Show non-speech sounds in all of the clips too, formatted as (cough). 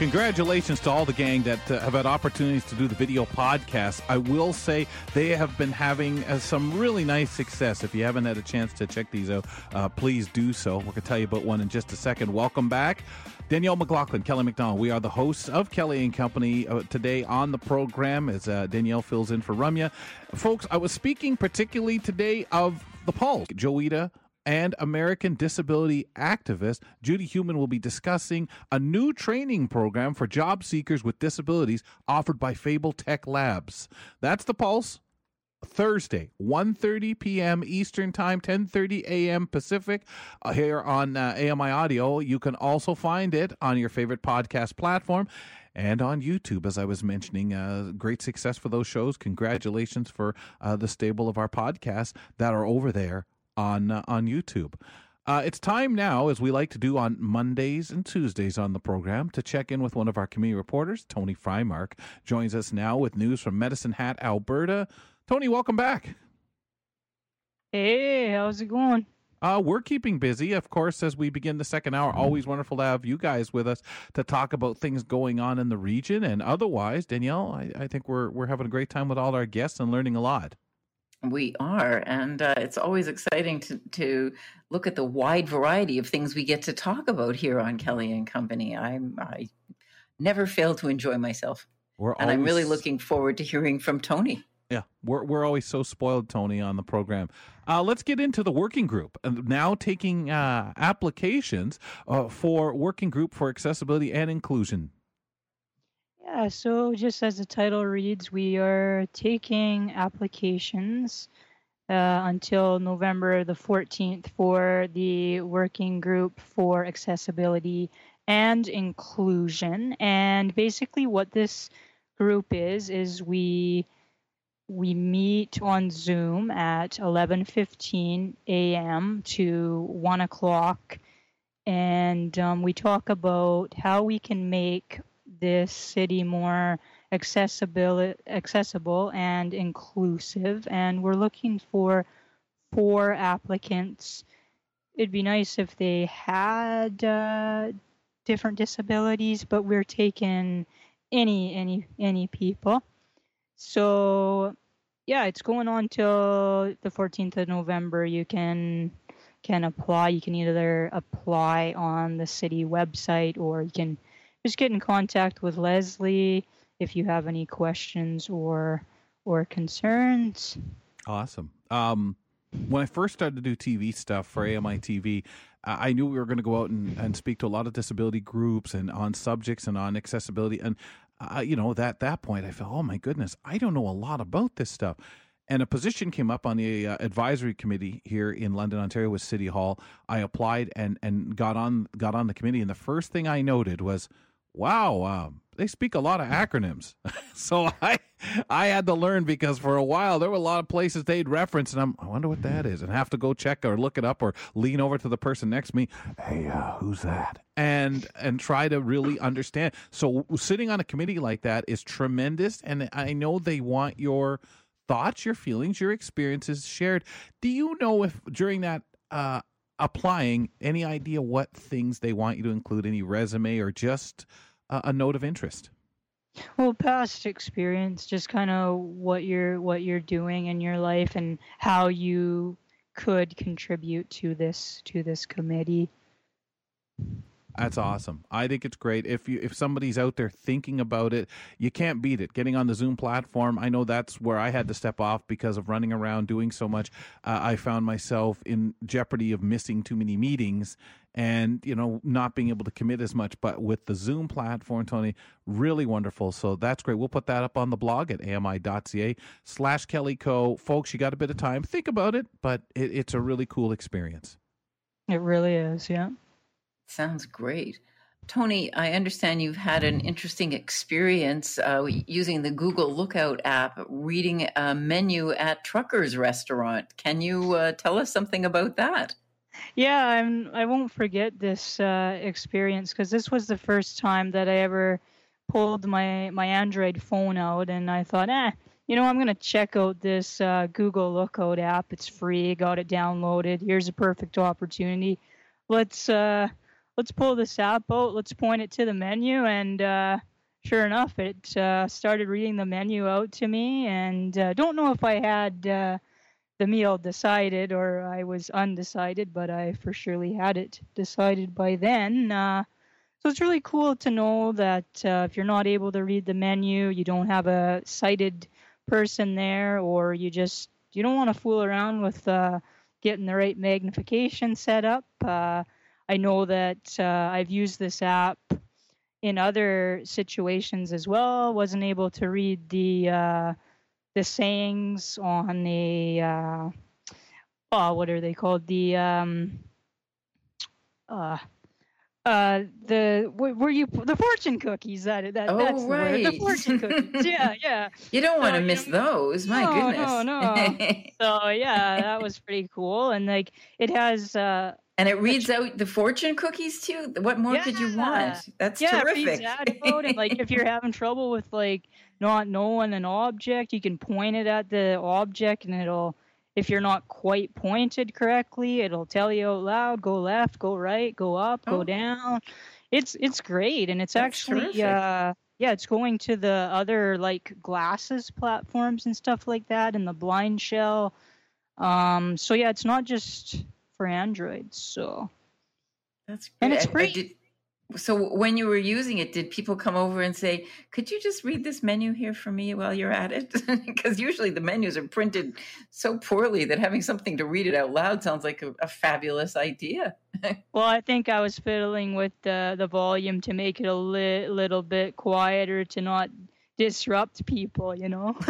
Congratulations to all the gang that uh, have had opportunities to do the video podcast. I will say they have been having uh, some really nice success. If you haven't had a chance to check these out, uh, please do so. We're going to tell you about one in just a second. Welcome back. Danielle McLaughlin, Kelly McDonald. We are the hosts of Kelly and Company uh, today on the program as uh, Danielle fills in for Ramya. Folks, I was speaking particularly today of the Pulse. Joita and American disability activist Judy Heumann will be discussing a new training program for job seekers with disabilities offered by Fable Tech Labs. That's the Pulse. Thursday, 1.30 p.m. Eastern Time, 10.30 a.m. Pacific, uh, here on uh, AMI Audio. You can also find it on your favorite podcast platform and on YouTube, as I was mentioning. Uh, great success for those shows. Congratulations for uh, the stable of our podcasts that are over there on uh, on YouTube. Uh, it's time now, as we like to do on Mondays and Tuesdays on the program, to check in with one of our community reporters. Tony Frymark joins us now with news from Medicine Hat, Alberta. Tony, welcome back. Hey, how's it going? Uh, we're keeping busy, of course, as we begin the second hour. Always wonderful to have you guys with us to talk about things going on in the region and otherwise. Danielle, I, I think we're we're having a great time with all our guests and learning a lot. We are, and uh, it's always exciting to to look at the wide variety of things we get to talk about here on Kelly and Company. I'm I never fail to enjoy myself, We're and I'm really looking forward to hearing from Tony. Yeah, we're we're always so spoiled, Tony, on the program. Uh, let's get into the working group now taking uh, applications uh, for working group for accessibility and inclusion. Yeah, so just as the title reads, we are taking applications uh, until November the 14th for the working group for accessibility and inclusion. And basically, what this group is is we we meet on Zoom at 11:15 a.m. to one o'clock, and um, we talk about how we can make this city more accessible, accessible and inclusive. And we're looking for four applicants. It'd be nice if they had uh, different disabilities, but we're taking any any any people. So yeah, it's going on till the 14th of November. You can can apply. You can either apply on the city website or you can just get in contact with Leslie if you have any questions or or concerns. Awesome. Um, when I first started to do TV stuff for AMI TV, I knew we were going to go out and, and speak to a lot of disability groups and on subjects and on accessibility. And, uh, you know, at that point, I felt, oh my goodness, I don't know a lot about this stuff. And a position came up on the uh, advisory committee here in London, Ontario, with City Hall. I applied and and got on got on the committee, and the first thing I noted was, "Wow, um, they speak a lot of acronyms." (laughs) so I I had to learn because for a while there were a lot of places they'd reference, and I'm I wonder what that is, and have to go check or look it up or lean over to the person next to me. Hey, uh, who's that? And and try to really understand. So sitting on a committee like that is tremendous, and I know they want your thoughts, your feelings, your experiences shared. Do you know if during that uh, applying, any idea what things they want you to include, any resume or just uh, a note of interest? Well, past experience, just kind of what you're what you're doing in your life and how you could contribute to this to this committee. That's awesome. I think it's great. If you if somebody's out there thinking about it, you can't beat it. Getting on the Zoom platform, I know that's where I had to step off because of running around doing so much. Uh, I found myself in jeopardy of missing too many meetings and you know not being able to commit as much. But with the Zoom platform, Tony, really wonderful. So that's great. We'll put that up on the blog at ami.ca slash Kelly Co. Folks, you got a bit of time. Think about it, but it, it's a really cool experience. It really is, yeah. Sounds great. Tony, I understand you've had an interesting experience uh, using the Google Lookout app, reading a menu at Trucker's Restaurant. Can you uh, tell us something about that? Yeah, I'm. I won't forget this uh, experience because this was the first time that I ever pulled my my Android phone out, and I thought, eh, you know, I'm gonna check out this uh, Google Lookout app. It's free. Got it downloaded. Here's a perfect opportunity. Let's uh, let's pull this out. Let's point it to the menu, and uh, sure enough, it uh, started reading the menu out to me. And uh, don't know if I had uh, the meal decided or I was undecided, but I for surely had it decided by then. Uh, so it's really cool to know that uh, if you're not able to read the menu, you don't have a sighted person there, or you just you don't want to fool around with getting the right magnification set up. Uh, I know that uh, I've used this app in other situations as well. Wasn't able to read the uh, the sayings on the uh, oh, what are they called? The um, uh, uh, the where you the fortune cookies that that oh, that's right. the, fortune cookies. yeah, (laughs) yeah. You don't want to So, miss you know, those. My no, goodness. no, no. (laughs) So yeah, that was pretty cool, and like it has uh and it reads out the fortune cookies too. What more could you want? That's yeah, terrific. that (laughs) out, like if you're having trouble with like not knowing an object, you can point it at the object, and it'll. If you're not quite pointed correctly, it'll tell you out loud, go left, go right, go up, Oh. go down. It's it's great, and it's That's actually uh yeah, it's going to the other like glasses platforms and stuff like that, and the BlindShell. Um, so yeah, it's not just for Android. So That's great. And it's I- I free. did- so when you were using it, did people come over and say, "Could you just read this menu here for me while you're at it?" (laughs) Because usually the menus are printed so poorly that having something to read it out loud sounds like a, a fabulous idea. (laughs) Well, I think I was fiddling with the the volume to make it a li- little bit quieter to not disrupt people, you know. (laughs)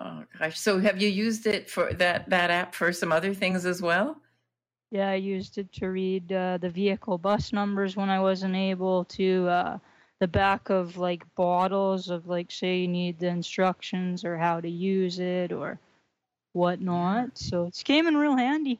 oh gosh! So have you used it for that that app for some other things as well? yeah, I used it to read uh, the vehicle bus numbers when I wasn't able to uh, the back of like bottles of like say you need the instructions or how to use it or whatnot. So it's came in real handy.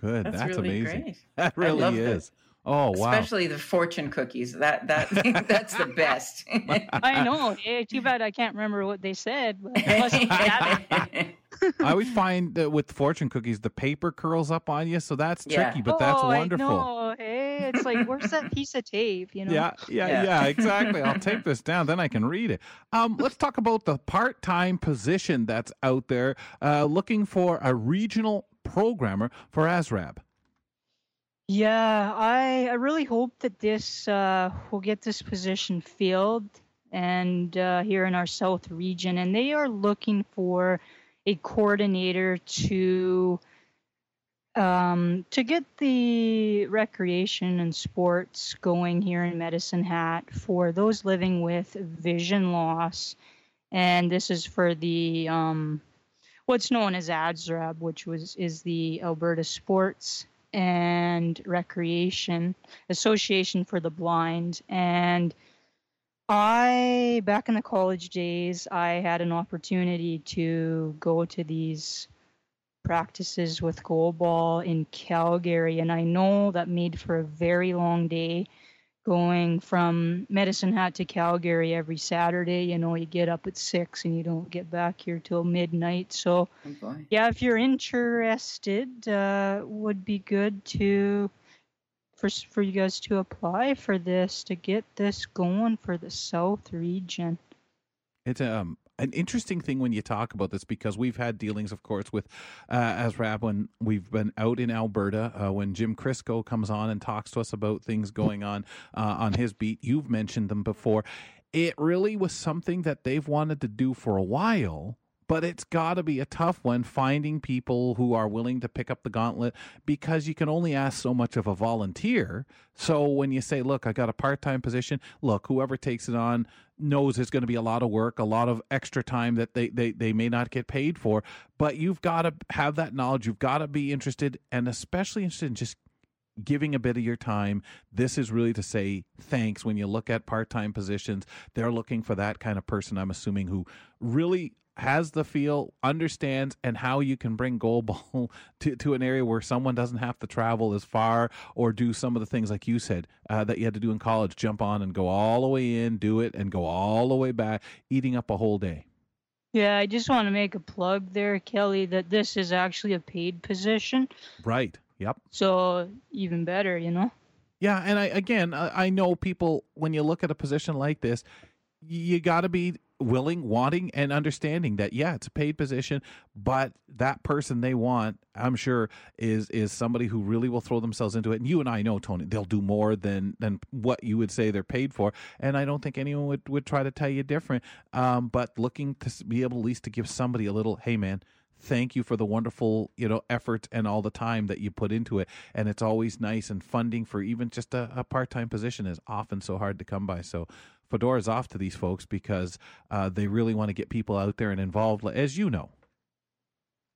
Good. That's, That's, really amazing. great. (laughs) That I really love the- is. Oh wow. Especially the fortune cookies. That that (laughs) that's the best. (laughs) I know. Hey, too bad I can't remember what they said, but (laughs) it must be that. I always find that with fortune cookies, the paper curls up on you, so that's Yeah. tricky. But that's oh, wonderful. I know. Hey, it's like where's that piece of tape? You know. Yeah, yeah, Yeah. yeah, exactly. I'll take this down, then I can read it. Um, let's talk about the part-time position that's out there, uh, looking for a regional programmer for ASRAB. Yeah, I I really hope that this uh, will get this position filled, and uh, here in our South region, and they are looking for a coordinator to um, to get the recreation and sports going here in Medicine Hat for those living with vision loss, and this is for the um, what's known as ADSRAB, which was is the Alberta Sports and Recreation Association for the Blind. And I, back in the college days, I had an opportunity to go to these practices with goalball in Calgary, and I know that made for a very long day going from Medicine Hat to Calgary every Saturday. You know, you get up at six and you don't get back here till midnight. So, Oh, yeah, if you're interested, uh, would be good to for for you guys to apply for this to get this going for the South region. It's um an interesting thing when you talk about this because we've had dealings, of course, with uh, when we've been out in Alberta. Uh, when Jim Crisco comes on and talks to us about things going on uh, on his beat, you've mentioned them before. It really was something that they've wanted to do for a while. But it's got to be a tough one finding people who are willing to pick up the gauntlet because you can only ask so much of a volunteer. So when you say, look, I got a part time position, look, whoever takes it on knows there's going to be a lot of work, a lot of extra time that they, they, they may not get paid for. But you've got to have that knowledge. You've got to be interested and especially interested in just giving a bit of your time. This is really to say thanks. When you look at part time positions, they're looking for that kind of person, I'm assuming, who really has the feel, understands, and how you can bring goalball (laughs) to, to an area where someone doesn't have to travel as far or do some of the things like you said uh, that you had to do in college jump on and go all the way in, do it, and go all the way back, eating up a whole day. Yeah, I just want to make a plug there, Kelly, that this is actually a paid position. Right. Yep. So even better, you know? Yeah. And I, again, I, I know people, when you look at a position like this, you got to be willing, wanting, and understanding that yeah, it's a paid position, but that person they want, I'm sure, is is somebody who really will throw themselves into it. And you and I know, Tony, they'll do more than than what you would say they're paid for. And I don't think anyone would would try to tell you different. Um, but looking to be able at least to give somebody a little, hey man, thank you for the wonderful you know effort and all the time that you put into it. And it's always nice and funding for even just a, a part-time position is often so hard to come by. So fedora's off to these folks because uh, they really want to get people out there and involved as you know.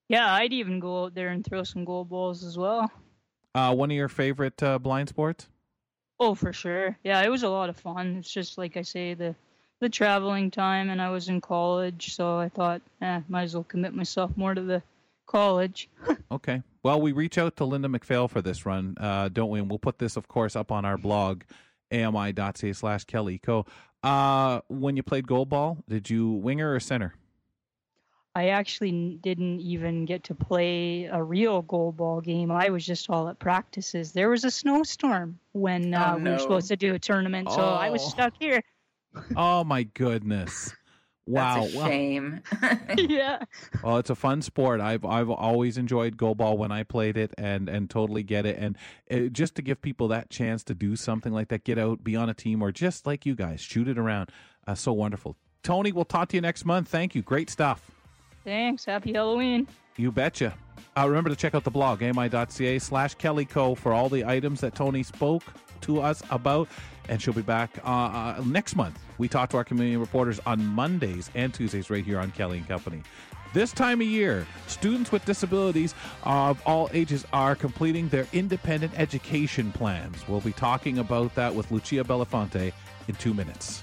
Yeah i'd even go out there and throw some goal balls as well. Uh, one of your favorite uh, blind sports? Oh for sure. Yeah it was a lot of fun. It's just like i say the the traveling time, and I was in college, so I thought, eh, might as well commit myself more to the college. (laughs) okay. Well, we reach out to Linda McPhail for this run, uh, don't we? And we'll put this, of course, up on our blog, ami.ca slash Kelly Co. Uh, when you played goalball, did you winger or center? I actually didn't even get to play a real goalball game. I was just all at practices. There was a snowstorm when uh, oh, no. we were supposed to do a tournament, so oh. I was oh. stuck here oh my goodness. Wow. (laughs) That's a shame. (laughs) (laughs) yeah. Well, it's a fun sport. I've I've always enjoyed goalball when I played it, and and totally get it. And it, just to give people that chance to do something like that, get out, be on a team, or just like you guys, shoot it around. Uh, so wonderful. Tony, we'll talk to you next month. Thank you. Great stuff. Thanks. Happy Halloween. You betcha. Uh, remember to check out the blog, ami.ca slash Kelly Co. for all the items that Tony spoke to us about. And she'll be back uh, uh, next month. We talk to our community reporters on Mondays and Tuesdays right here on Kelly and Company. This time of year, students with disabilities of all ages are completing their independent education plans. We'll be talking about that with Lucia Belafonte in two minutes.